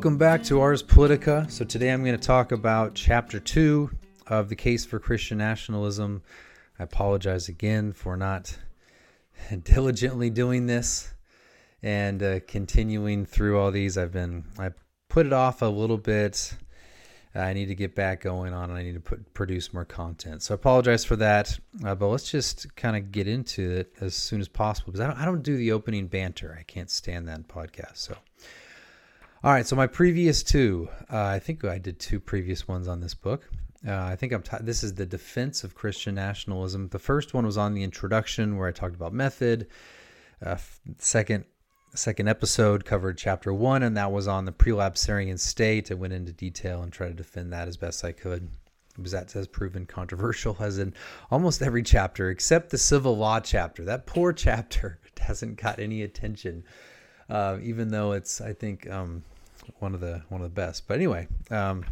Welcome back to Ars Politica. So today I'm going to talk about chapter two of the case for Christian nationalism. I apologize again for not diligently doing this and uh, continuing through all these. I've been I put it off a little bit. I need to get back going on, and I need to put, produce more content. So I apologize for that, uh, but let's just kind of get into it as soon as possible because I don't, I don't do the opening banter. I can't stand that in podcast. So, all right. So my previous two, uh, I think I did two previous ones on this book. Uh, I think I'm. T- this is the defense of Christian nationalism. The first one was on the introduction, where I talked about method. Uh, second second episode covered chapter one, and that was on the prelapsarian state. I went into detail and tried to defend that as best I could. Because that has proven controversial, as in almost every chapter except the civil law chapter. That poor chapter hasn't got any attention, uh, even though it's I think um, one of the one of the best. But anyway, um,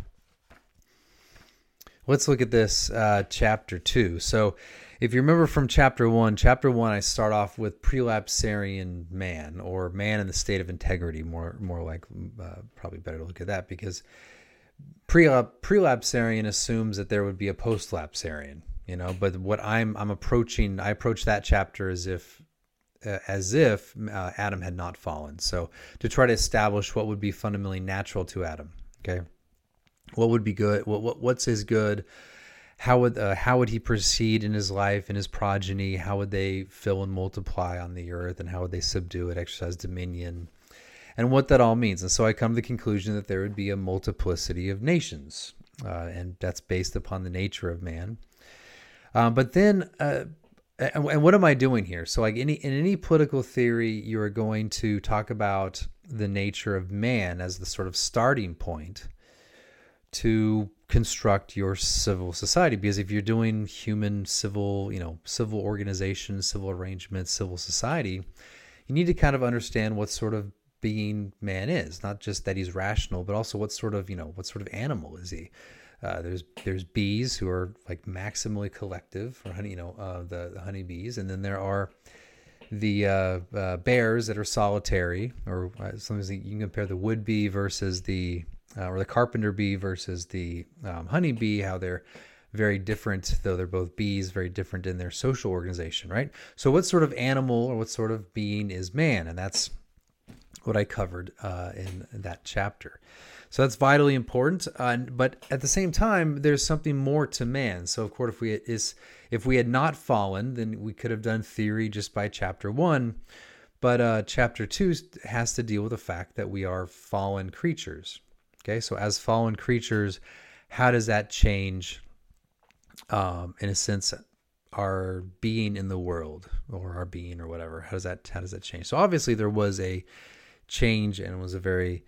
let's look at this uh, chapter two. So if you remember from chapter one, chapter one, I start off with prelapsarian man or man in the state of integrity. More, more like uh, probably better to look at that because pre prelapsarian assumes that there would be a postlapsarian. You know, but what I'm I'm approaching, I approach that chapter as if uh, as if uh, Adam had not fallen. So to try to establish what would be fundamentally natural to Adam. Okay, what would be good? What, what what's his good? how would uh, how would he proceed in his life and his progeny? How would they fill and multiply on the earth, and how would they subdue it, exercise dominion, and what that all means? And so I come to the conclusion that there would be a multiplicity of nations, uh, and that's based upon the nature of man. Um, but then, uh, and, what am I doing here? So, like any in any political theory, you are going to talk about the nature of man as the sort of starting point to construct your civil society. Because if you're doing human civil you know civil organization civil arrangements civil society you need to kind of understand what sort of being man is. Not just that he's rational but also what sort of you know what sort of animal is he uh, there's there's bees who are like maximally collective honey you know uh, the, the honey bees and then there are the uh, uh bears that are solitary or uh, sometimes you can compare the wood bee versus the uh, or the carpenter bee versus the um, honey bee, how they're very different, though they're both bees, very different in their social organization, right? So, what sort of animal or what sort of being is man? And that's what I covered uh, in, that chapter. So that's vitally important. Uh, but at the same time, there's something more to man. So of course, if we is if we had not fallen, then we could have done theory just by chapter one. But uh, chapter two has to deal with the fact that we are fallen creatures, Okay, so as fallen creatures, how does that change, um, in a sense, our being in the world or our being or whatever? How does that how does that change? So obviously there was a change and it was a very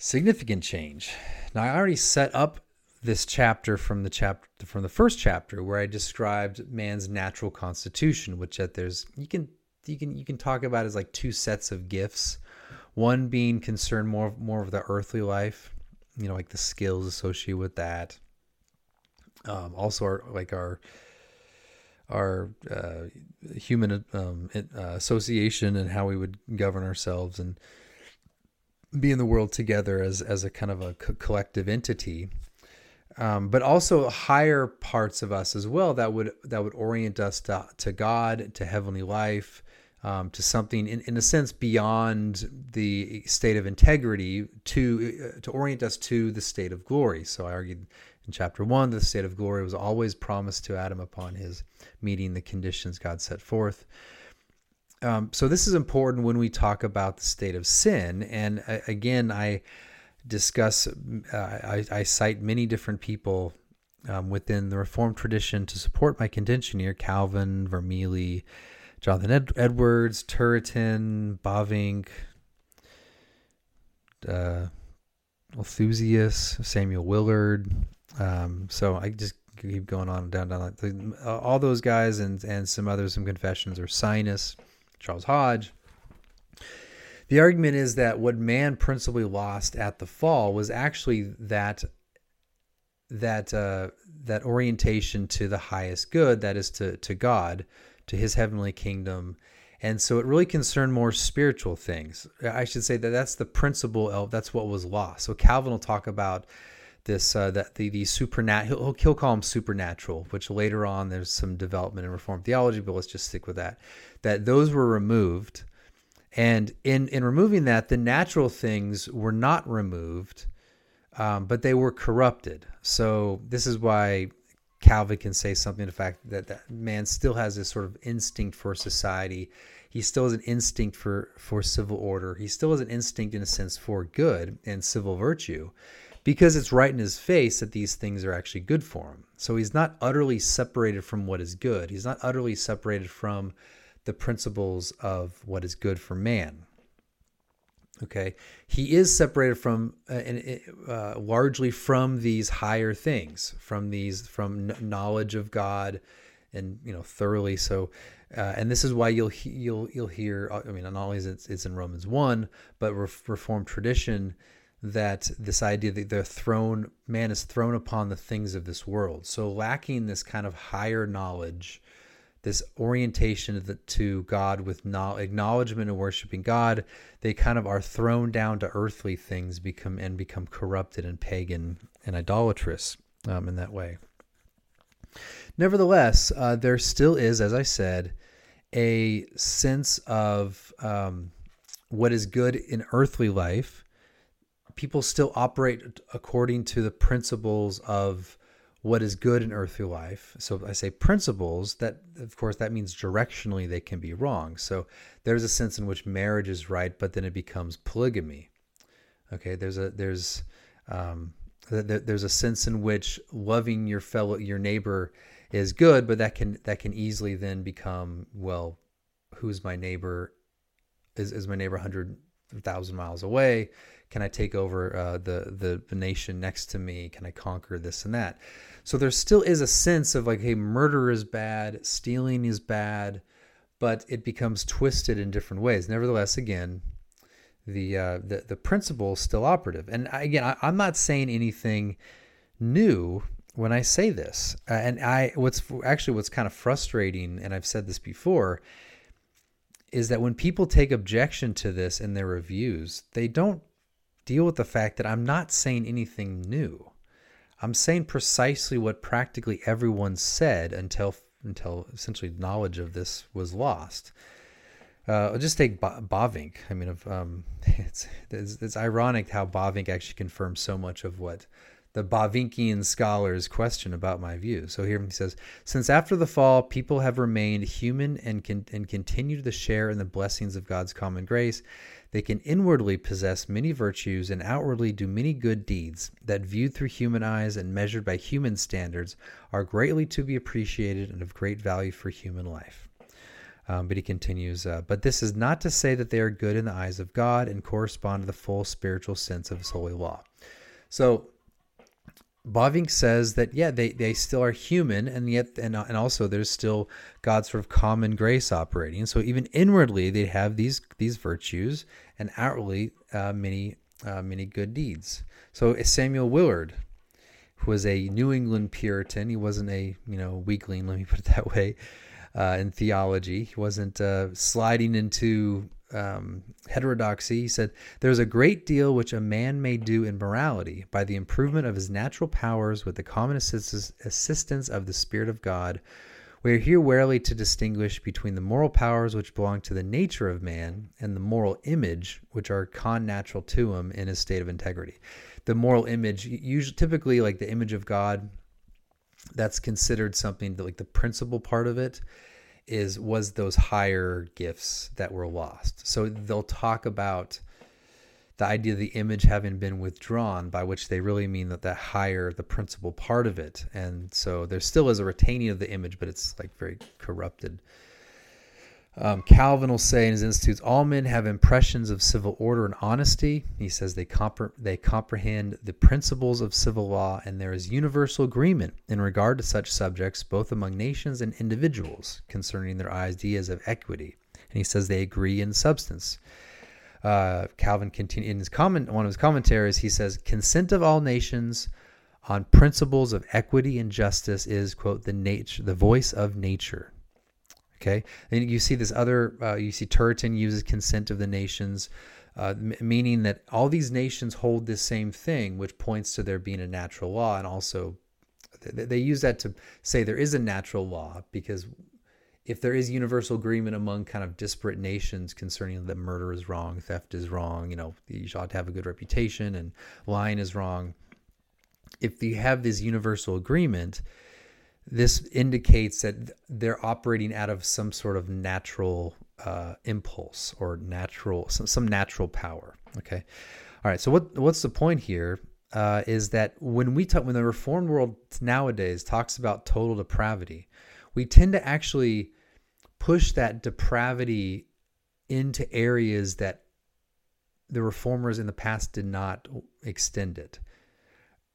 significant change. Now I already set up this chapter from the chapter from the first chapter where I described man's natural constitution, which that there's you can you can you can talk about as like two sets of gifts one being concerned more more of the earthly life, you know, like the skills associated with that. Um, also, our like our our uh, human um, uh, association and how we would govern ourselves and be in the world together as as a kind of a co- collective entity. Um, but also higher parts of us as well that would that would orient us to, to God, to heavenly life, um, to something in, in a sense beyond the state of integrity to uh, to orient us to the state of glory. So I argued in chapter one the state of glory was always promised to Adam upon his meeting the conditions God set forth. Um, so this is important when we talk about the state of sin. And uh, again, I discuss, uh, I, I, cite many different people um, within the Reformed tradition to support my contention here: Calvin, Vermigli. Jonathan Ed- Edwards, Turretin, Bavinck, uh, Althusius, Samuel Willard. Um, so I just keep going on down down. All those guys and and some others, some confessions, Ursinus, Charles Hodge. The argument is that what man principally lost at the fall was actually that that uh, that orientation to the highest good, that is to to God, to His heavenly kingdom, and so it really concerned more spiritual things. I should say that that's the principle of that's what was lost. So Calvin will talk about this uh, that the the supernatural he'll, he'll call them supernatural, which later on there's some development in Reformed theology, but let's just stick with that. That those were removed, and in in removing that, the natural things were not removed, um, but they were corrupted. So this is why Calvin can say something the fact that, that man still has this sort of instinct for society. He still has an instinct for, for civil order. He still has an instinct, in a sense, for good and civil virtue because it's right in his face that these things are actually good for him. So he's not utterly separated from what is good. He's not utterly separated from the principles of what is good for man. Okay, he is separated from uh, uh, largely from these higher things, from these from knowledge of God, and you know thoroughly so. Uh, and this is why you'll you'll you'll hear. Uh, I mean, not only is it, it's in Romans one, but Reformed tradition that this idea that they're thrown, man is thrown upon the things of this world. So lacking this kind of higher knowledge this orientation to God with acknowledgement and worshiping God, they kind of are thrown down to earthly things, become and become corrupted and pagan and idolatrous um, in that way. Nevertheless, uh, there still is, as I said, a sense of um, what is good in earthly life. People still operate according to the principles of what is good in earthly life. So I say principles that of course that means directionally they can be wrong. So there's a sense in which marriage is right, but then it becomes polygamy. Okay, there's a there's um, there's a sense in which loving your fellow your neighbor is good, but that can that can easily then become well, who's my neighbor? Is is my neighbor thousand miles away? Can I take over uh, the, the the nation next to me? Can I conquer this and that? So there still is a sense of like, hey, murder is bad, stealing is bad, but it becomes twisted in different ways. Nevertheless, again, the uh, the the principle is still operative. And again, I, am not saying anything new when I say this. Uh, and I what's actually what's kind of frustrating, and I've said this before, is that when people take objection to this in their reviews, they don't deal with the fact that I'm not saying anything new. I'm saying precisely what practically everyone said until until essentially knowledge of this was lost. Uh, I'll just take Bavinck. I mean, um, it's, it's, it's ironic how Bavinck actually confirms so much of what the Bavinckian scholars question about my view. So here he says, since after the fall, people have remained human and and continue to share in the blessings of God's common grace, they can inwardly possess many virtues and outwardly do many good deeds that, viewed through human eyes and measured by human standards, are greatly to be appreciated and of great value for human life. Um, but he continues, uh, but this is not to say that they are good in the eyes of God and correspond to the full spiritual sense of his holy law. So Bavinck says that yeah they, they still are human and yet and, and also there's still God's sort of common grace operating. So even inwardly they have these these virtues and outwardly uh, many uh, many good deeds. So Samuel Willard who was a New England Puritan he wasn't a you know weakling let me put it that way uh, in theology. He wasn't uh, sliding into um, heterodoxy, he said, There's a great deal which a man may do in morality by the improvement of his natural powers with the common assistance of the Spirit of God. We are here warily to distinguish between the moral powers which belong to the nature of man and the moral image which are con natural to him in his state of integrity. The moral image, usually, typically, like the image of God, that's considered something that, like the principal part of it is was those higher gifts that were lost. So they'll talk about the idea of the image having been withdrawn, by which they really mean that that higher, the principal part of it. And so there still is a retaining of the image, but it's like very corrupted. Um, Calvin will say in his Institutes, all men have impressions of civil order and honesty. He says they, compre- they comprehend the principles of civil law, and there is universal agreement in regard to such subjects, both among nations and individuals, concerning their ideas of equity. And he says they agree in substance. Uh, Calvin continue in his comment, one of his commentaries. He says, "Consent of all nations on principles of equity and justice is quote the the voice of nature okay and you see this other uh, you see turretin uses consent of the nations uh, m- meaning that all these nations hold this same thing which points to there being a natural law and also th- they use that to say there is a natural law because if there is universal agreement among kind of disparate nations concerning that murder is wrong, theft is wrong, you know, you ought to have a good reputation and lying is wrong. If you have this universal agreement, this indicates that they're operating out of some sort of natural uh, impulse or natural some, some natural power. Okay, all right. So what what's the point here? Uh, is that when we talk when the reformed world nowadays talks about total depravity, we tend to actually push that depravity into areas that the reformers in the past did not extend it.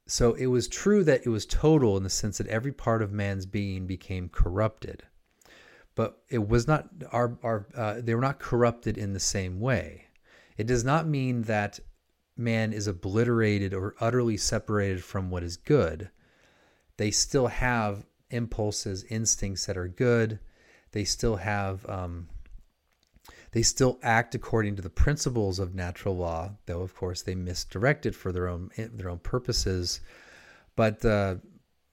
So it was true that it was total in the sense that every part of man's being became corrupted, but it was not our our uh, they were not corrupted in the same way. It does not mean that man is obliterated or utterly separated from what is good. They still have impulses, instincts that are good. They still have, um, they still act according to the principles of natural law, though of course they misdirect it for their own their own purposes. But uh,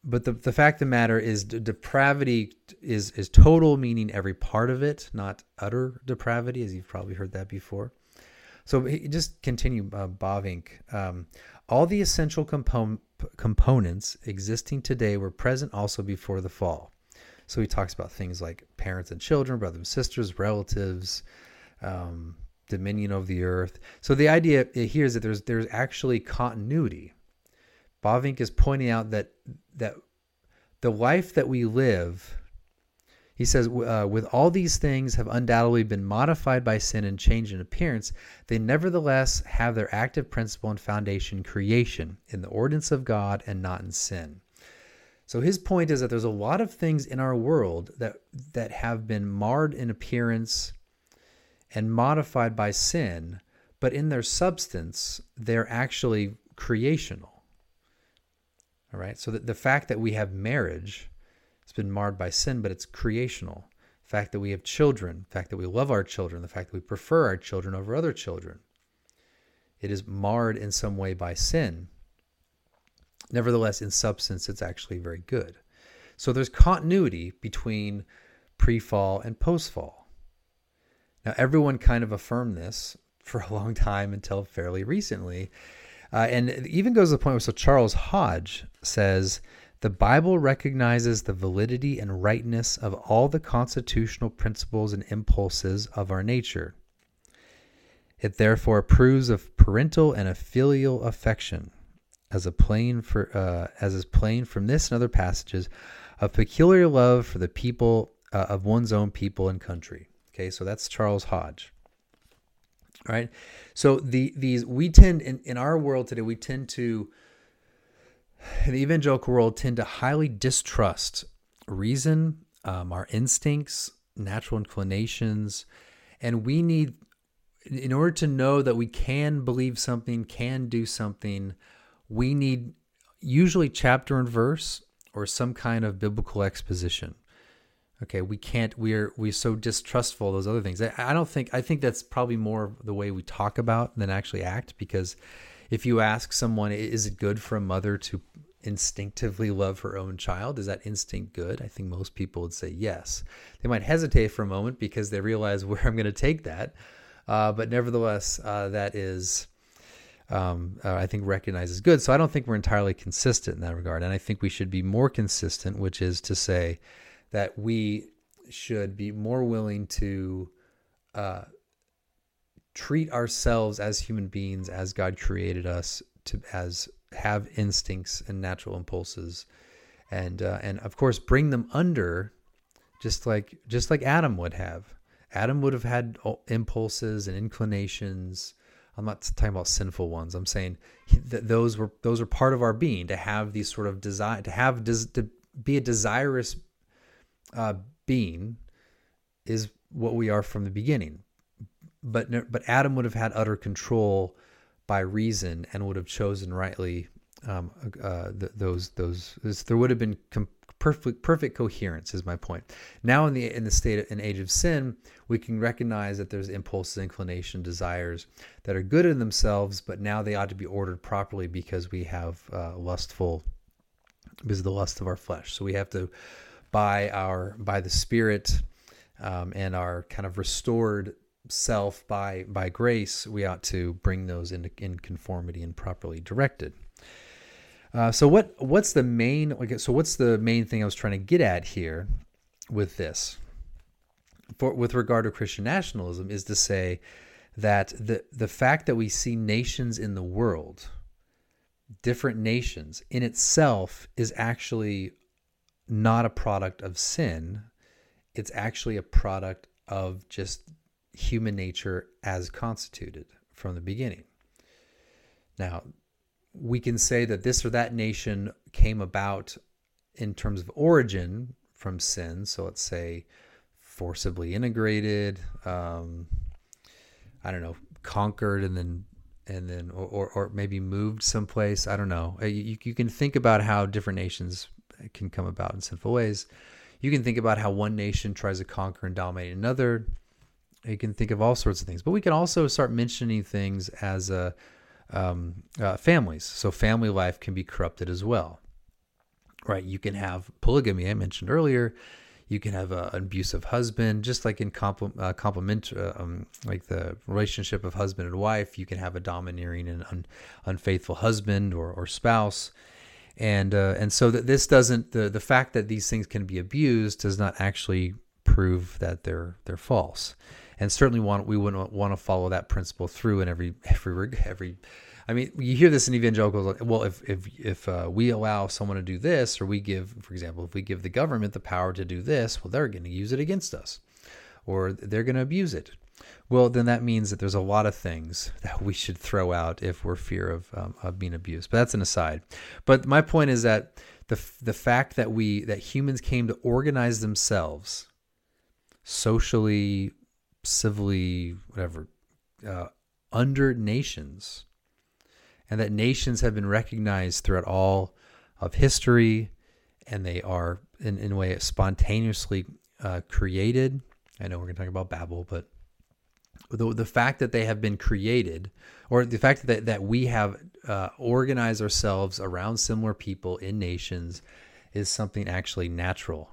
but the, the fact of the matter is depravity is is total, meaning every part of it, not utter depravity, as you've probably heard that before. So just continue, uh, Bavinck. Um, all the essential component components existing today were present also before the fall. So he talks about things like parents and children, brothers and sisters, relatives, um, dominion of the earth. So the idea here is that there's there's actually continuity. Bavinck is pointing out that that the life that we live he says, uh, with all these things have undoubtedly been modified by sin and changed in appearance, they nevertheless have their active principle and foundation creation in the ordinance of God and not in sin. So his point is that there's a lot of things in our world that that have been marred in appearance and modified by sin, but in their substance, they're actually creational. All right. So the fact that we have marriage it's been marred by sin, but it's creational. The fact that we have children, the fact that we love our children, the fact that we prefer our children over other children. It is marred in some way by sin. Nevertheless, in substance, it's actually very good. So there's continuity between pre fall and post fall. Now, everyone kind of affirmed this for a long time until fairly recently. Uh, and it even goes to the point where so Charles Hodge says the Bible recognizes the validity and rightness of all the constitutional principles and impulses of our nature. It therefore approves of parental and filial affection, as a plain for uh, as is plain from this and other passages, of peculiar love for the people uh, of one's own people and country. Okay, so that's Charles Hodge. All right, so the these we tend in, in our world today we tend to the evangelical world tend to highly distrust reason, um, our instincts, natural inclinations, and we need, in order to know that we can believe something, can do something, we need usually chapter and verse or some kind of biblical exposition. Okay, we can't. We're we're so distrustful of those other things. I, I don't think. I think that's probably more the way we talk about than actually act. Because if you ask someone, is it good for a mother to instinctively love her own child? Is that instinct good? I think most people would say yes. They might hesitate for a moment because they realize where I'm going to take that. Uh, but nevertheless, uh, that is, um, uh, I think, recognized as good. So I don't think we're entirely consistent in that regard. And I think we should be more consistent, which is to say that we should be more willing to uh, treat ourselves as human beings as God created us to as have instincts and natural impulses, and uh, and of course bring them under, just like just like Adam would have. Adam would have had impulses and inclinations. I'm not talking about sinful ones. I'm saying that those were those are part of our being to have these sort of desire to have des, to be a desirous uh, being is what we are from the beginning. But but Adam would have had utter control by reason and would have chosen rightly um, uh, th- those those there would have been com- perfect perfect coherence is my point. Now in the in the state of, in age of sin, we can recognize that there's impulses, inclination, desires that are good in themselves, but now they ought to be ordered properly because we have uh, lustful because of the lust of our flesh. So we have to by our by the Spirit um, and our kind of restored self by by grace, we ought to bring those into in conformity and properly directed. Uh, so what what's the main like so what's the main thing I was trying to get at here with this for with regard to Christian nationalism is to say that the the fact that we see nations in the world different nations in itself is actually not a product of sin it's actually a product of just human nature as constituted from the beginning now we can say that this or that nation came about in terms of origin from sin. So let's say forcibly integrated, um, I don't know, conquered and then and then or, or, or maybe moved someplace. I don't know. Uh, you, you can think about how different nations can come about in sinful ways. You can think about how one nation tries to conquer and dominate another. You can think of all sorts of things, but we can also start mentioning things as a um, uh, families. So family life can be corrupted as well, right? You can have polygamy, I mentioned earlier. You can have a, an abusive husband, just like in uh, complement, uh, um, like the relationship of husband and wife. You can have a domineering and un- unfaithful husband or, or spouse, and uh, and so that this doesn't the the fact that these things can be abused does not actually prove that they're they're false and certainly want we wouldn't want to follow that principle through in every every every I mean, you hear this in evangelicals. Well, if if if uh, we allow someone to do this, or we give, for example, if we give the government the power to do this, well, they're going to use it against us, or they're going to abuse it. Well, then that means that there's a lot of things that we should throw out if we're fear of um, of being abused. But that's an aside. But my point is that the the fact that we that humans came to organize themselves socially, civilly, whatever, uh, under nations, and that nations have been recognized throughout all of history, and they are in, in a way spontaneously uh, created. I know we're going to talk about Babel, but the, the fact that they have been created, or the fact that, that we have uh, organized ourselves around similar people in nations, is something actually natural.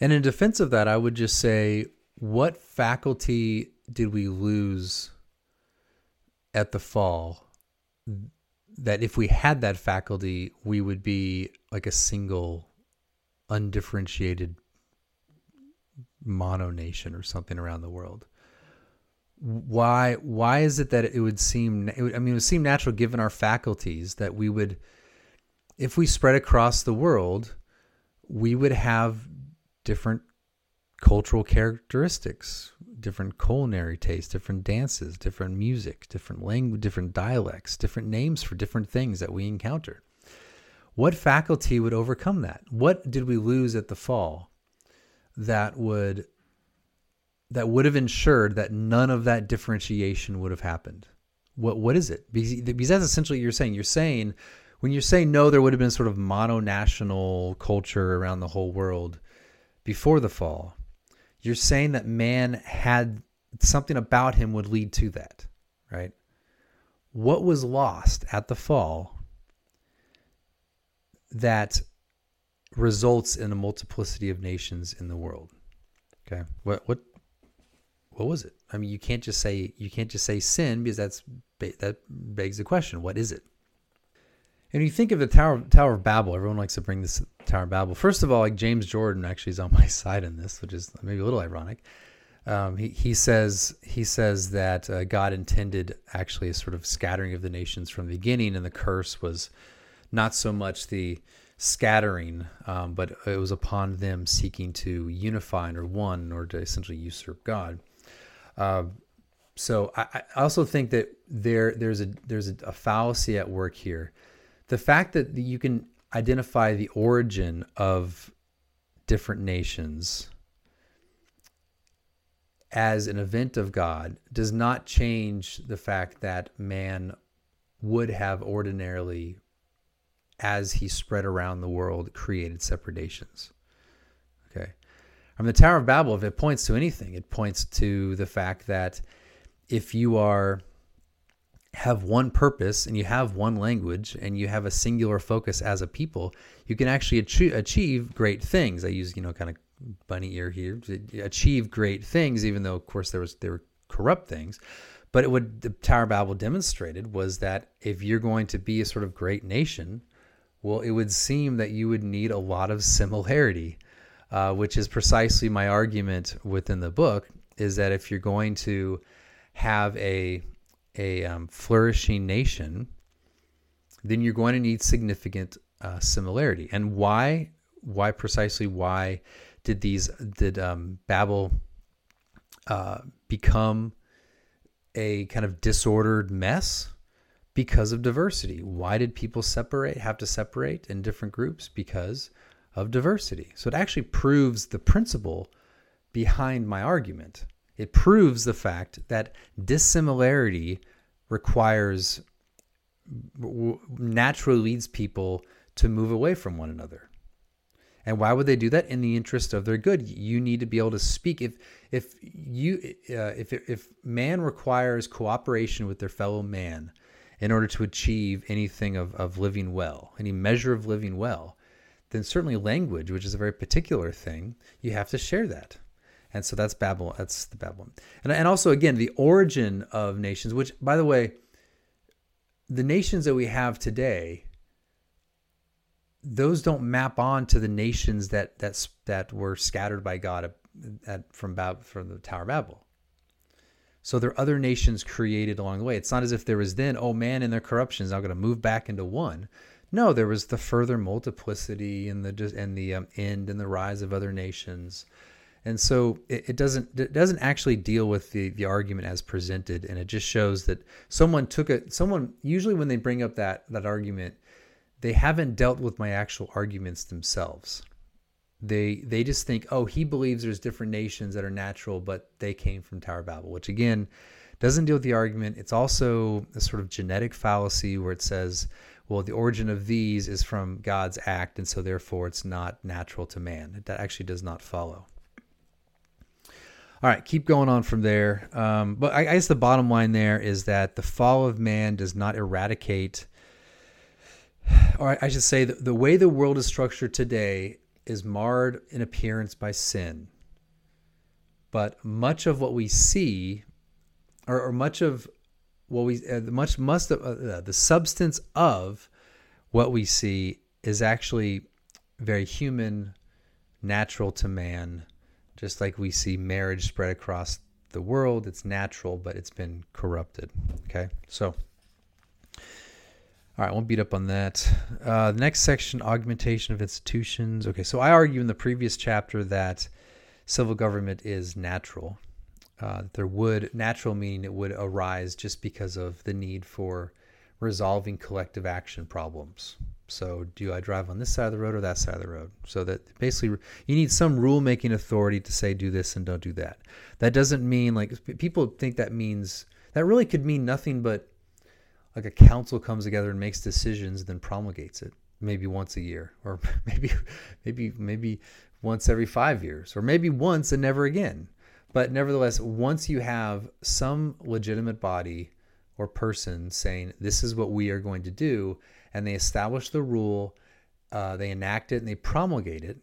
And in defense of that, I would just say what faculty did we lose at the fall that if we had that faculty we would be like a single undifferentiated mono nation or something around the world why why is it that it would seem i mean it would seem natural given our faculties that we would if we spread across the world we would have different cultural characteristics, different culinary tastes, different dances, different music, different language, different dialects, different names for different things that we encounter. What faculty would overcome that? What did we lose at the fall that would that would have ensured that none of that differentiation would have happened? What what is it? Because, because that's essentially what you're saying. You're saying when you're saying no, there would have been sort of mono-national culture around the whole world before the fall you're saying that man had something about him would lead to that, right? What was lost at the fall that results in a multiplicity of nations in the world? Okay. What what what was it? I mean, you can't just say you can't just say sin because that's that begs the question, what is it? And you think of the Tower Tower of Babel, everyone likes to bring this Tower of Babel. First of all, like James Jordan actually is on my side in this, which is maybe a little ironic. Um, he he says he says that uh, God intended actually a sort of scattering of the nations from the beginning, and the curse was not so much the scattering, um, but it was upon them seeking to unify or one or to essentially usurp God. Uh, so I, I, also think that there there's a there's a, a fallacy at work here the fact that you can identify the origin of different nations as an event of God does not change the fact that man would have ordinarily as he spread around the world, created separate nations. Okay. From the Tower of Babel, if it points to anything, it points to the fact that if you are have one purpose and you have one language and you have a singular focus as a people, you can actually achieve, achieve great things. I use, you know, kind of bunny ear here, achieve great things, even though, of course, there was there were corrupt things. But it would the Tower of Babel demonstrated was that if you're going to be a sort of great nation, well, it would seem that you would need a lot of similarity, uh, which is precisely my argument within the book. Is that if you're going to have a a um, flourishing nation, then you're going to need significant uh, similarity. And why? Why precisely? Why did these did um, Babel uh, become a kind of disordered mess? Because of diversity. Why did people separate? Have to separate in different groups because of diversity. So it actually proves the principle behind my argument. It proves the fact that dissimilarity requires naturally leads people to move away from one another. And why would they do that? In the interest of their good. You need to be able to speak. If if you uh, if if man requires cooperation with their fellow man in order to achieve anything of, of living well, any measure of living well, then certainly language, which is a very particular thing, you have to share that. And so that's Babel. That's the Babylon. And, and also, again, the origin of nations, which, by the way, the nations that we have today, those don't map on to the nations that that's, that were scattered by God at, at, from, Bab, from the Tower of Babel. So there are other nations created along the way. It's not as if there was then, oh man, in their corruption is now going to move back into one. No, there was the further multiplicity and the and the um, end and the rise of other nations. And so it, it, doesn't it doesn't actually deal with the the argument as presented. And it just shows that someone took it someone usually when they bring up that that argument they haven't dealt with my actual arguments themselves. They they just think oh he believes there's different nations that are natural but they came from tower babel which again doesn't deal with the argument. It's also a sort of genetic fallacy where it says well the origin of these is from god's act and so therefore it's not natural to man that actually does not follow all right, keep going on from there. Um, but I, I guess the bottom line there is that the fall of man does not eradicate, or I should say, the, the way the world is structured today is marred in appearance by sin. But much of what we see, or, or much of what we, uh, much must of, uh, the substance of what we see is actually very human, natural to man just like we see marriage spread across the world, it's natural, but it's been corrupted. Okay, so. All right, won't beat up on that. Uh, the next section, augmentation of institutions. Okay, so I argue in the previous chapter that civil government is natural. Uh, there would, natural meaning it would arise just because of the need for resolving collective action problems. So, do I drive on this side of the road or that side of the road? So that basically you need some rule making authority to say do this and don't do that. That doesn't mean like people think that means that really could mean nothing but like a council comes together and makes decisions then promulgates it maybe once a year or maybe maybe maybe once every 5 years or maybe once and never again. But nevertheless, once you have some legitimate body or person saying this is what we are going to do and they establish the rule, uh, they enact it, and they promulgate it,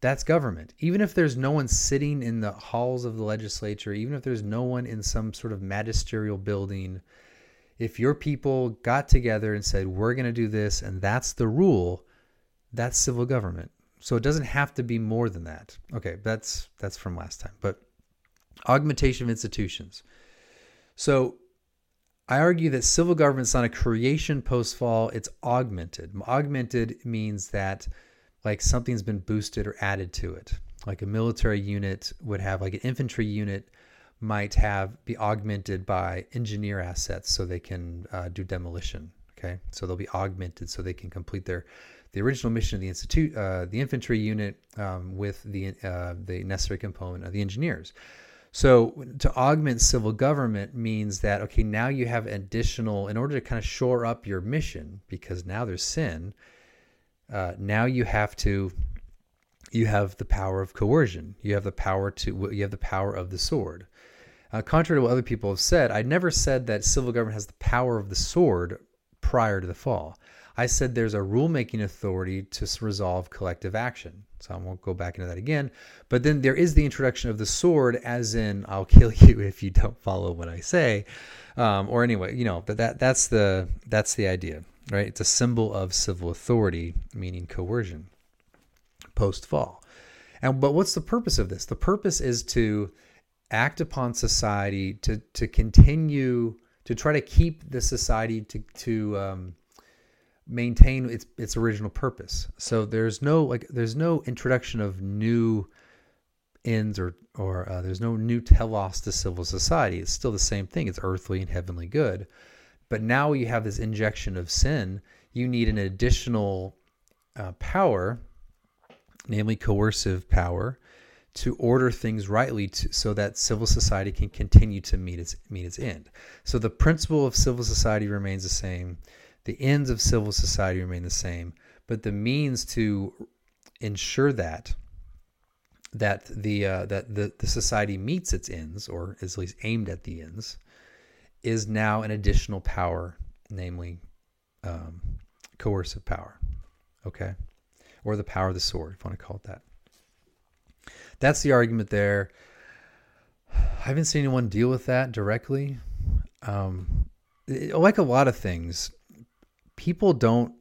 that's government. Even if there's no one sitting in the halls of the legislature, even if there's no one in some sort of magisterial building, if your people got together and said, we're going to do this, and that's the rule, that's civil government. So it doesn't have to be more than that. Okay, that's that's from last time. But augmentation of institutions. So I argue that civil government's not a creation post fall, it's augmented. Augmented means that like something's been boosted or added to it. Like a military unit would have like an infantry unit might have be augmented by engineer assets so they can uh, do demolition. Okay, so they'll be augmented so they can complete their the original mission of the institute, uh, the infantry unit um, with the uh, the necessary component of the engineers. So to augment civil government means that okay, now you have additional in order to kind of shore up your mission because now there's sin. Uh, now you have to you have the power of coercion. You have the power to you have the power of the sword. Uh, contrary to what other people have said, I never said that civil government has the power of the sword prior to the fall. I said there's a rulemaking authority to resolve collective action. So I won't go back into that again. But then there is the introduction of the sword, as in I'll kill you if you don't follow what I say, um, or anyway, you know. But that that's the that's the idea, right? It's a symbol of civil authority, meaning coercion, post fall. And but what's the purpose of this? The purpose is to act upon society to to continue to try to keep the society to to um, maintain its its original purpose. So there's no like there's no introduction of new ends or or uh, there's no new telos to civil society. It's still the same thing. It's earthly and heavenly good. But now you have this injection of sin. You need an additional uh, power, namely coercive power, to order things rightly to, so that civil society can continue to meet its meet its end. So the principle of civil society remains the same the ends of civil society remain the same, but the means to ensure that that the uh, that the, the society meets its ends, or is at least aimed at the ends, is now an additional power, namely um, coercive power. Okay, or the power of the sword, if you want to call it that. That's the argument there. I haven't seen anyone deal with that directly. Um, like a lot of things, people don't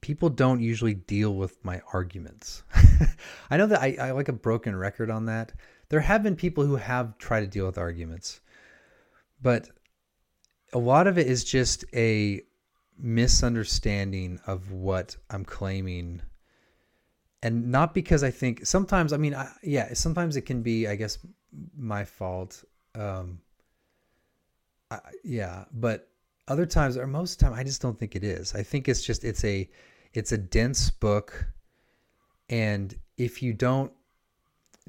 people don't usually deal with my arguments. I know that I, I like a broken record on that. There have been people who have tried to deal with arguments, but a lot of it is just a misunderstanding of what I'm claiming. And not because I think sometimes, I mean, I, yeah, sometimes it can be, I guess, my fault. Um, I, yeah, but other times or most time i just don't think it is. I think it's just it's a it's a dense book. And if you don't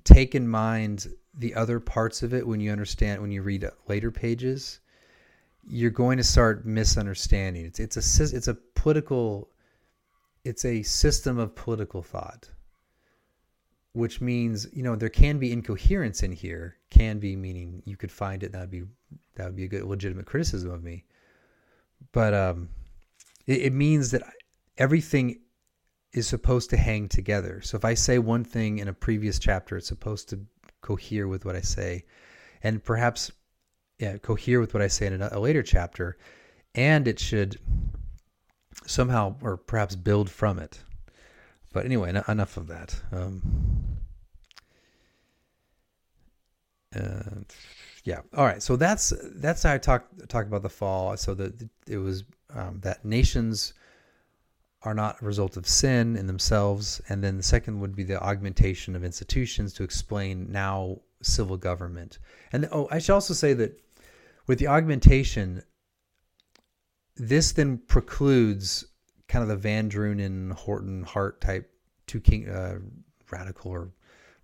take in mind the other parts of it when you understand when you read later pages you're going to start misunderstanding. It's it's a it's a political it's a system of political thought which means you know there can be incoherence in here. Can be meaning you could find it. That would be that would be a good legitimate criticism of me but um, it, it means that everything is supposed to hang together. So if I say one thing in a previous chapter, it's supposed to cohere with what I say, and perhaps yeah, cohere with what I say in a, later chapter, and it should somehow or perhaps build from it. But anyway, en- enough of that. Um, uh, yeah. All right. So that's that's how I talk talk about the fall. So that it was um, that nations are not a result of sin in themselves, and then the second would be the augmentation of institutions to explain now civil government. And oh, I should also say that with the augmentation, this then precludes kind of the VanDrunen, Horton, Hart type two king uh, radical or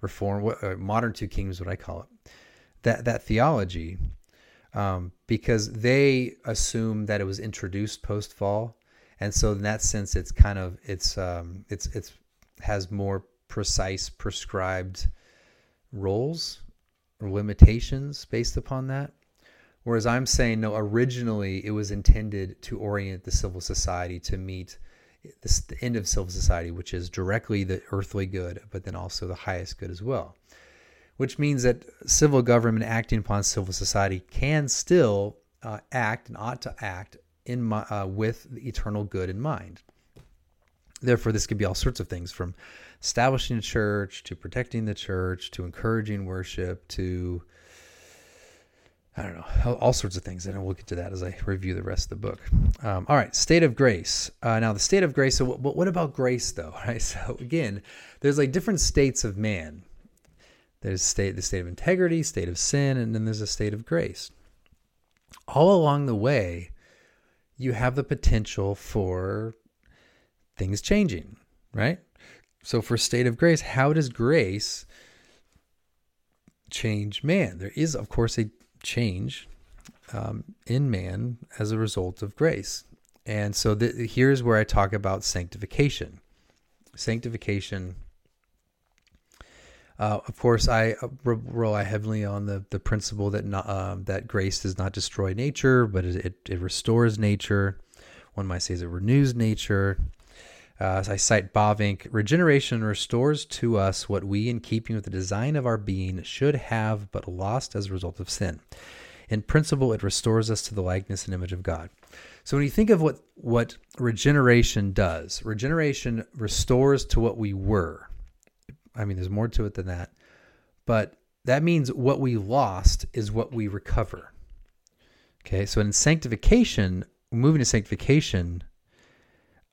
reform, uh, modern two kings, what I call it that that theology um, because they assume that it was introduced post fall, and so in that sense, it's kind of it's um, it's it's has more precise prescribed roles or limitations based upon that. Whereas I'm saying no, originally it was intended to orient the civil society to meet the end of civil society, which is directly the earthly good, but then also the highest good as well which means that civil government acting upon civil society can still uh, act and ought to act in my, uh, with the eternal good in mind. Therefore, this could be all sorts of things from establishing a church to protecting the church to encouraging worship to I don't know, all sorts of things. And we'll get to that as I review the rest of the book. Um, all right, state of grace. Uh, now, the state of grace. So, what, what about grace, though? Right. So, again, there's like different states of man. There's state the state of integrity, state of sin, and then there's a state of grace. All along the way, you have the potential for things changing, right? So for state of grace, how does grace change man. There is, of course, a change um, in man as a result of grace. And so here's where I talk about sanctification. Sanctification. Uh, of course, I uh, rely heavily on the, the principle that not, um, that grace does not destroy nature, but it, it, it restores nature. One might say it renews nature. Uh, I cite Bavinck Regeneration restores to us what we, in keeping with the design of our being, should have but lost as a result of sin. In principle, it restores us to the likeness and image of God. So when you think of what, what regeneration does, regeneration restores to what we were. I mean, there's more to it than that. But that means what we lost is what we recover. Okay, so in sanctification, moving to sanctification,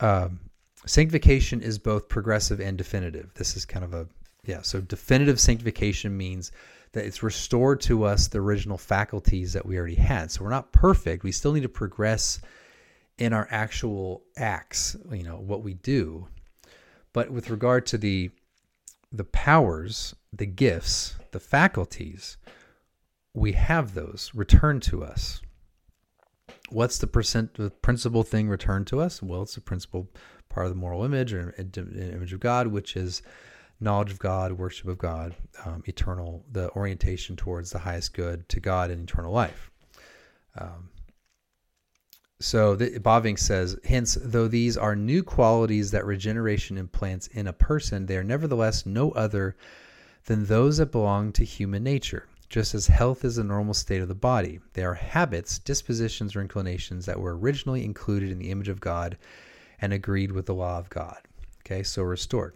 um, sanctification is both progressive and definitive. This is kind of a, yeah, so definitive sanctification means that it's restored to us the original faculties that we already had. So we're not perfect. We still need to progress in our actual acts, you know, what we do. But with regard to the the powers, the gifts, the faculties, we have those returned to us. What's the percent the principal thing returned to us? Well, it's the principal part of the moral image or image of God, which is knowledge of God, worship of God, um, eternal, the orientation towards the highest good to God and eternal life. Um, so the, Bavinck says, hence, though these are new qualities that regeneration implants in a person, they are nevertheless no other than those that belong to human nature. Just as health is the normal state of the body, they are habits, dispositions, or inclinations that were originally included in the image of God and agreed with the law of God. Okay, so restored.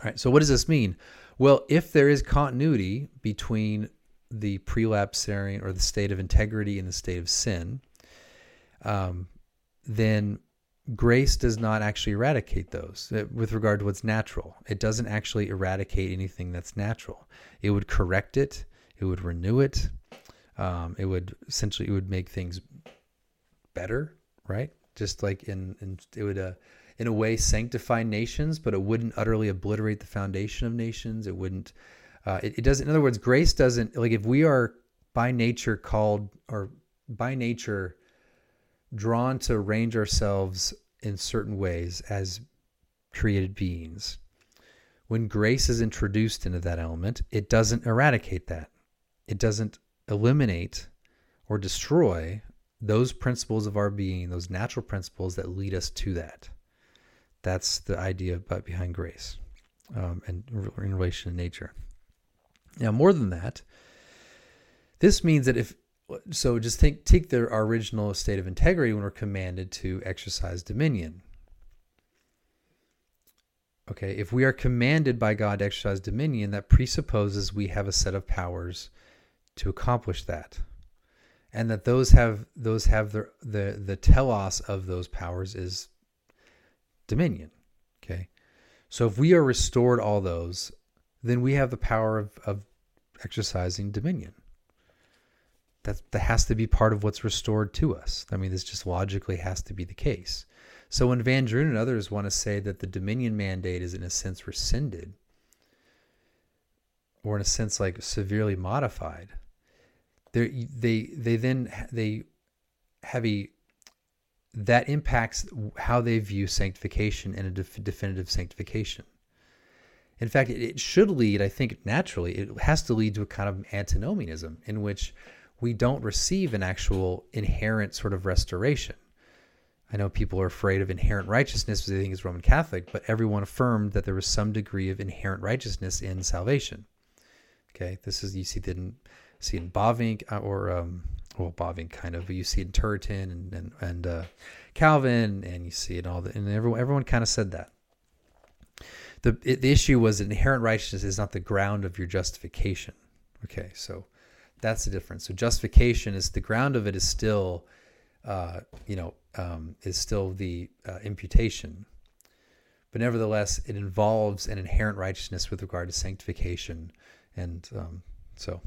All right, so what does this mean? Well, if there is continuity between the prelapsarian or the state of integrity and the state of sin, um, then grace does not actually eradicate those uh, with regard to what's natural. It doesn't actually eradicate anything that's natural. It would correct it. It would renew it. Um, it would essentially it would make things better, right? Just like in, in it would uh, in a way sanctify nations, but it wouldn't utterly obliterate the foundation of nations. It wouldn't. Uh, it, it doesn't. In other words, grace doesn't like if we are by nature called or by nature drawn to arrange ourselves in certain ways as created beings. When grace is introduced into that element, it doesn't eradicate that. It doesn't eliminate or destroy those principles of our being, those natural principles that lead us to that. That's the idea behind grace um, and in relation to nature. Now, more than that, this means that if so, just think take the our original state of integrity when we're commanded to exercise dominion. Okay, if we are commanded by God to exercise dominion, that presupposes we have a set of powers to accomplish that and that those have those have the the the telos of those powers is dominion. Okay, so if we are restored all those, then we have the power of, of exercising dominion. That that has to be part of what's restored to us. I mean, this just logically has to be the case. So when VanDrunen and others want to say that the dominion mandate is in a sense rescinded, or in a sense like severely modified, they they they then they have a that impacts how they view sanctification and a def- definitive sanctification. In fact, it, it, should lead, I think, naturally, it has to lead to a kind of antinomianism in which we don't receive an actual inherent sort of restoration. I know people are afraid of inherent righteousness because they think it's Roman Catholic, but everyone affirmed that there was some degree of inherent righteousness in salvation. Okay, this is you see the see in Bavinck uh, or um, well Bavinck kind of, you see in Turretin and and, and uh, Calvin, and you see it all the and everyone everyone kind of said that. The the issue was inherent righteousness is not the ground of your justification. Okay, so that's the difference. So justification is the ground of it is still, uh, you know, um, is still the uh, imputation, but nevertheless it involves an inherent righteousness with regard to sanctification, and um, so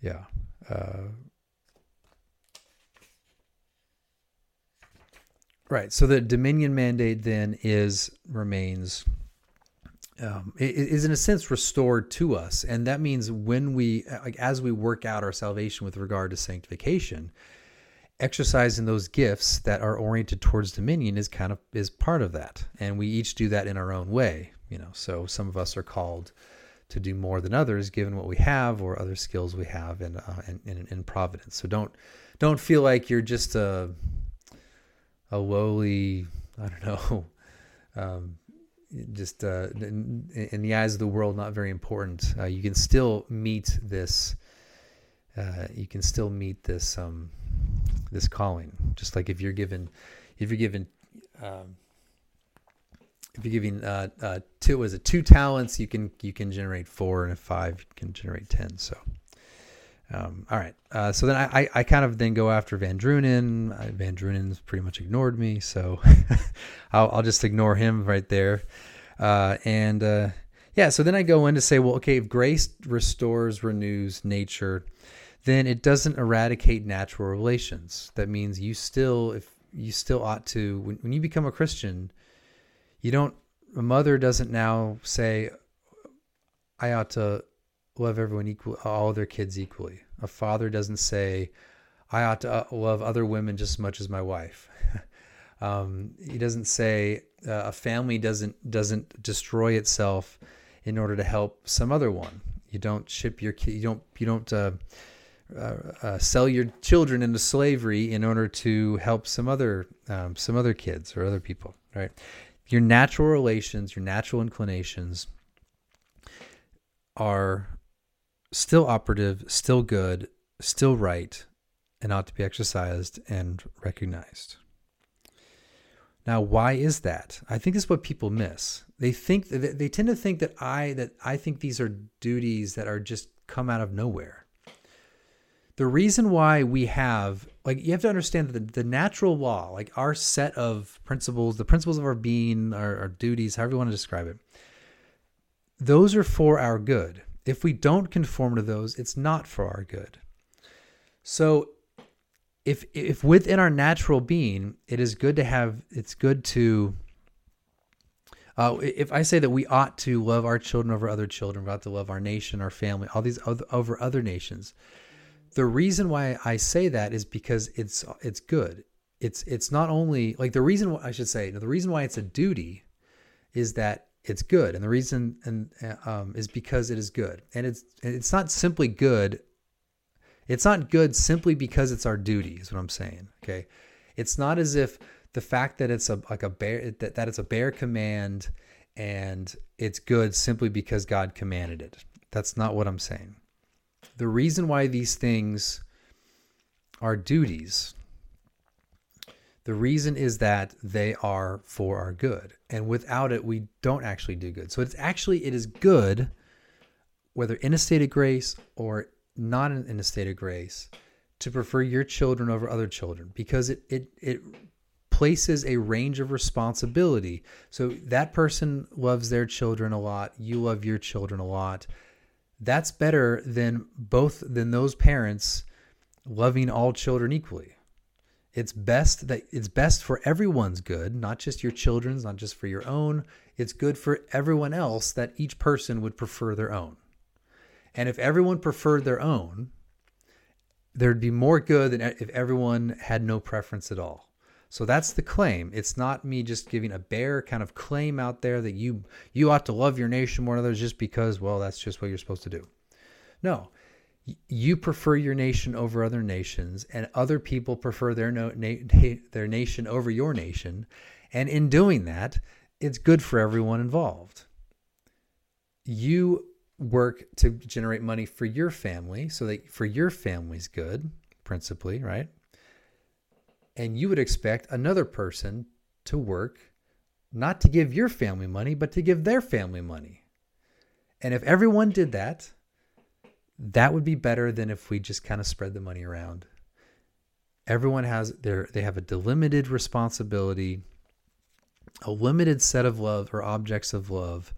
yeah. Uh, right. So the dominion mandate then is remains um, is in a sense restored to us, and that means when we like as we work out our salvation with regard to sanctification, exercising those gifts that are oriented towards dominion is kind of is part of that, and we each do that in our own way. You know, so some of us are called to do more than others given what we have or other skills we have in, uh, in, in, in, providence. So don't don't feel like you're just a a lowly I don't know um, just uh, in, the eyes of the world not very important. Uh, you can still meet this. Uh, you can still meet this um, this calling. Just like if you're given if you're given um, if you're giving uh, uh, two was it two talents, you can you can generate four, and a five, you can generate ten. So, um, all right. Uh, so then I, I, I kind of then go after VanDrunen. Uh, VanDrunen's pretty much ignored me, so I'll I'll just ignore him right there. Uh, and uh, yeah, so then I go in to say, well, okay, if grace restores, renews nature, then it doesn't eradicate natural relations. That means you still if you still ought to when, when you become a Christian you don't a mother doesn't now say i ought to love everyone equal all their kids equally. A father doesn't say i ought to uh, love other women just as much as my wife. Um, he doesn't say uh, a family doesn't doesn't destroy itself in order to help some other one. You don't ship your you don't you don't uh, uh, uh, sell your children into slavery in order to help some other um, some other kids or other people right? Your natural relations, your natural inclinations are still operative, still good, still right, and ought to be exercised and recognized. Now, why is that? I think is what people miss. They think they tend to think that I that I think these are duties that are just come out of nowhere. The reason why we have like you have to understand that the, the natural law, like our set of principles, the principles of our being, our, our duties, however you want to describe it, those are for our good. If we don't conform to those, it's not for our good. So if if within our natural being, it is good to have it's good to uh, if I say that we ought to love our children over other children, we ought to love our nation, our family, all these other, over other nations, the reason why I say that is because it's it's good. It's it's not only like the reason why I should say the reason why it's a duty is that it's good, and the reason and um, is because it is good, and it's it's not simply good. It's not good simply because it's our duty. Is what I'm saying. Okay, it's not as if the fact that it's a like a bear that, that it's a bare command and it's good simply because God commanded it. That's not what I'm saying the reason why these things are duties, the reason is that they are for our good. And without it, we don't actually do good. So it's actually, it is good, whether in a state of grace or not in a state of grace, to prefer your children over other children because it, it, it places a range of responsibility. So that person loves their children a lot, you love your children a lot that's better than both than those parents loving all children equally it's best that it's best for everyone's good not just your children's not just for your own it's good for everyone else that each person would prefer their own and if everyone preferred their own there'd be more good than if everyone had no preference at all so that's the claim. It's not me just giving a bare kind of claim out there that you you ought to love your nation more than others just because well that's just what you're supposed to do. No. You prefer your nation over other nations and other people prefer their no, na- their nation over your nation and in doing that it's good for everyone involved. You work to generate money for your family so that for your family's good principally, right? And you would expect another person to work not to give your family money, but to give their family money. And if everyone did that, that would be better than if we just kind of spread the money around. Everyone has their they have a delimited responsibility, a limited set of love or objects of love,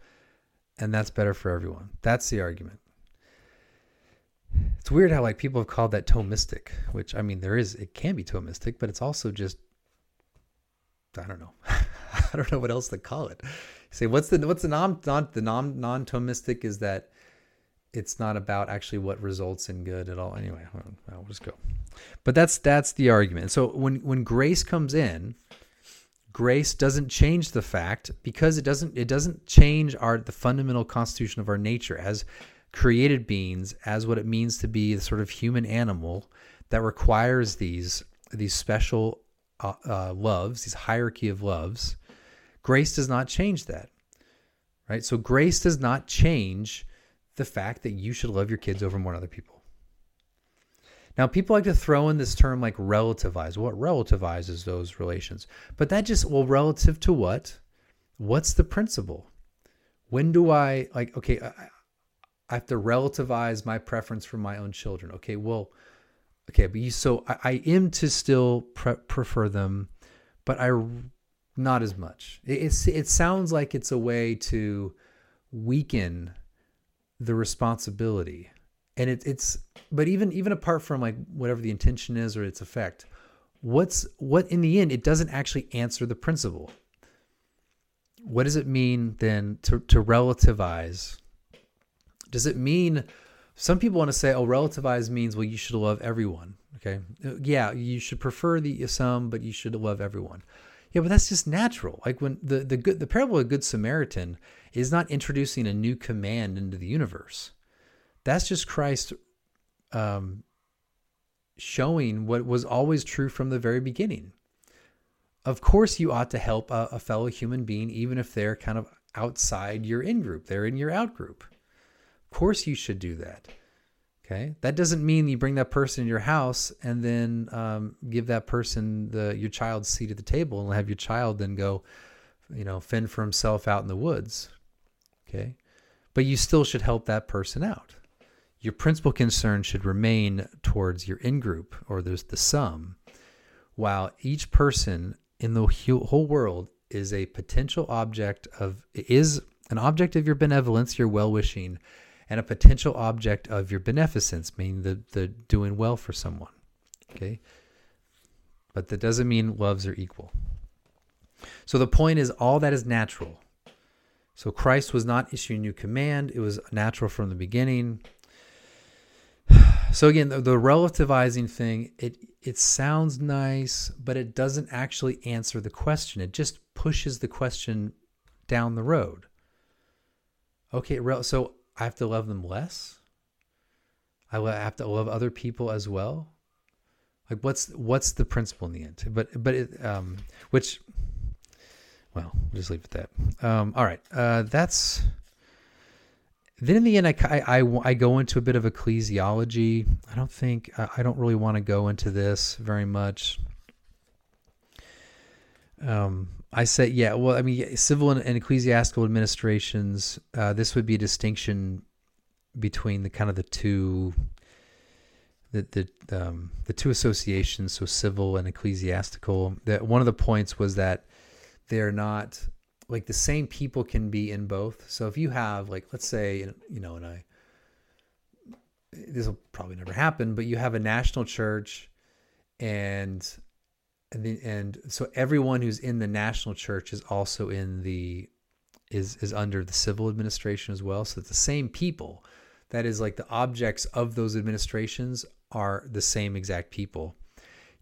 and that's better for everyone. That's the argument it's weird how like people have called that Thomistic, which I mean there is it can be Thomistic, but it's also just I don't know. I don't know what else to call it. say what's the what's the non non the non non Thomistic is that it's not about actually what results in good at all. Anyway, I'll just go. But that's that's the argument. So when when grace comes in, grace doesn't change the fact because it doesn't it doesn't change our the fundamental constitution of our nature as created beings as what it means to be the sort of human animal that requires these these special uh, uh, loves, these hierarchy of loves. Grace does not change that, right? So grace does not change the fact that you should love your kids over more than other people. Now, people like to throw in this term like relativize. What relativizes those relations? But that just, well, relative to what? What's the principle? When do I, like, okay, I, I have to relativize my preference for my own children. Okay, well, okay, but you, so I, I am to still pre- prefer them, but I not as much. It, it sounds like it's a way to weaken the responsibility. And it, it's but even even apart from like whatever the intention is or its effect what's what in the end it doesn't actually answer the principle. What does it mean then to, to relativize? Does it mean some people want to say oh relativize means well you should love everyone okay? Yeah you should prefer the some but you should love everyone. Yeah, but that's just natural. Like when the the good the parable of the good Samaritan is not introducing a new command into the universe. That's just Christ um, showing what was always true from the very beginning. Of course, you ought to help a, a fellow human being, even if they're kind of outside your in group, they're in your out group. Of course, you should do that. Okay, that doesn't mean you bring that person in your house and then um, give that person the your child's seat at the table and have your child then go, you know, fend for himself out in the woods. Okay, but you still should help that person out. Your principal concern should remain towards your in group or there's the sum, while each person in the whole world is a potential object of is an object of your benevolence, your well wishing and a potential object of your beneficence, meaning the, the doing well for someone. Okay? But that doesn't mean loves are equal. So the point is, all that is natural. So Christ was not issuing new command, it was natural from the beginning. So again, the, the relativizing thing, it it sounds nice, but it doesn't actually answer the question. It just pushes the question down the road. Okay, so I have to love them less. I have to love other people as well. Like what's what's the principle in the end? But but it, um, which well, we'll just leave it at that. Um, all right, uh, that's. Then in the end, I, I, I, I, go into a bit of ecclesiology. I don't think I don't really want to go into this very much. Um, I said, yeah. Well, I mean, civil and, and ecclesiastical administrations. Uh, this would be a distinction between the kind of the two, the the um, the two associations, so civil and ecclesiastical. That one of the points was that they're not like the same people can be in both. So if you have like, let's say, you know, and I, this will probably never happen, but you have a national church and and the, and so everyone who's in the national church is also in the is is under the civil administration as well. So it's the same people. That is like the objects of those administrations are the same exact people.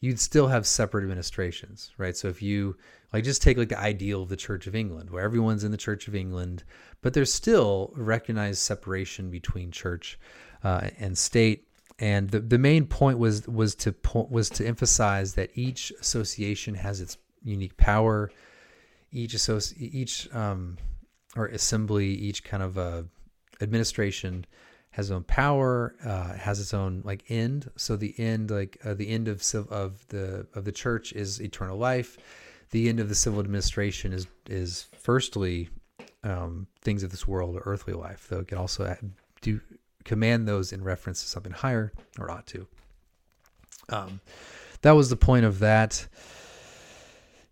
You'd still have separate administrations, right? So if you like just take like the ideal of the Church of England, where everyone's in the Church of England, but there's still recognized separation between church uh, and state and the, the main point was was to point was to emphasize that each association has its unique power each associ- each um, or assembly each kind of uh, administration has its own power uh, has its own like end so the end like uh, the end of of the of the church is eternal life the end of the civil administration is is firstly um, things of this world or earthly life though it can also do command those in reference to something higher or ought to. Um, that was the point of that.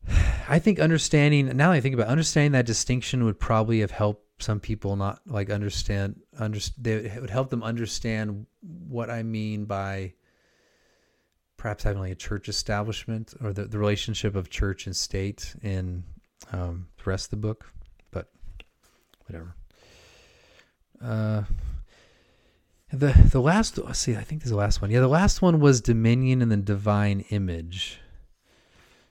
I think understanding now that I think about it, understanding that distinction would probably have helped some people not like understand understand it would help them understand what I mean by perhaps having like a church establishment or the, the relationship of church and state in um, the rest of the book. But whatever. Uh, the the last let's see, I think this is the last one. Yeah, the last one was Dominion and the Divine Image.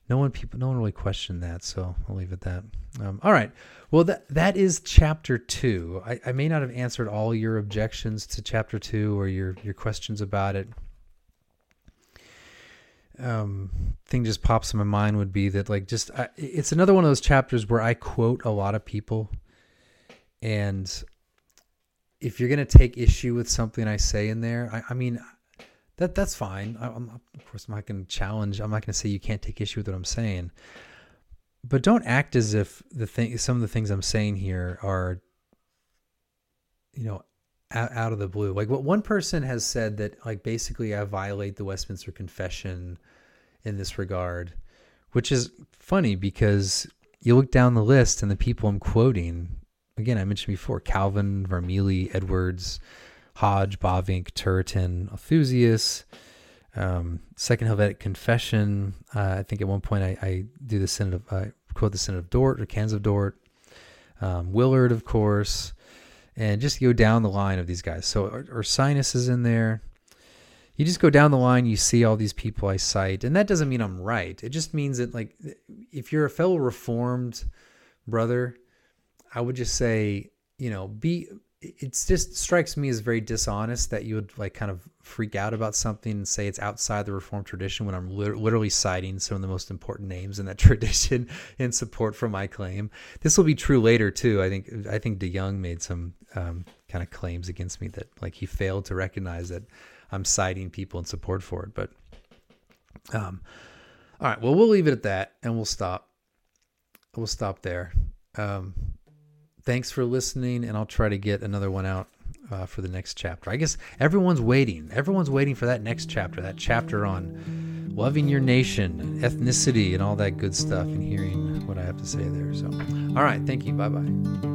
No one people no one really questioned that, so I'll leave it at that. Um, all right. Well that that is chapter two. I, I may not have answered all your objections to chapter two or your your questions about it. Um, thing just pops in my mind would be that like just I, it's another one of those chapters where I quote a lot of people and if you're going to take issue with something I say in there, I, I mean, that that's fine. I, am of course I'm not going to challenge. I'm not going to say you can't take issue with what I'm saying, but don't act as if the thing, some of the things I'm saying here are, you know, out, out of the blue. Like what one person has said that like basically I violate the Westminster Confession in this regard, which is funny because you look down the list and the people I'm quoting again, I mentioned before Calvin, Vermigli, Edwards, Hodge, Bavinck, Turretin, Althusius, um, Second Helvetic Confession. Uh, I think at one point I, I do the Synod of, I quote the Synod of Dort or Canons of Dort, um, Willard, of course, and just go down the line of these guys. So Ursinus is in there. You just go down the line, you see all these people I cite, and that doesn't mean I'm right. It just means that, like, if you're a fellow Reformed brother, I would just say, you know, be it just strikes me as very dishonest that you would like kind of freak out about something and say it's outside the reformed tradition when i'm literally citing some of the most important names in that tradition in support for my claim. This will be true later too. I think i think DeYoung made some um, kind of claims against me that like he failed to recognize that i'm citing people in support for it but um all right well we'll leave it at that and we'll stop we'll stop there. Um thanks for listening, and I'll try to get another one out uh, for the next chapter. I guess everyone's waiting. Everyone's waiting for that next chapter, that chapter on loving your nation, ethnicity, and all that good stuff, and hearing what I have to say there. So, all right. Thank you. Bye bye.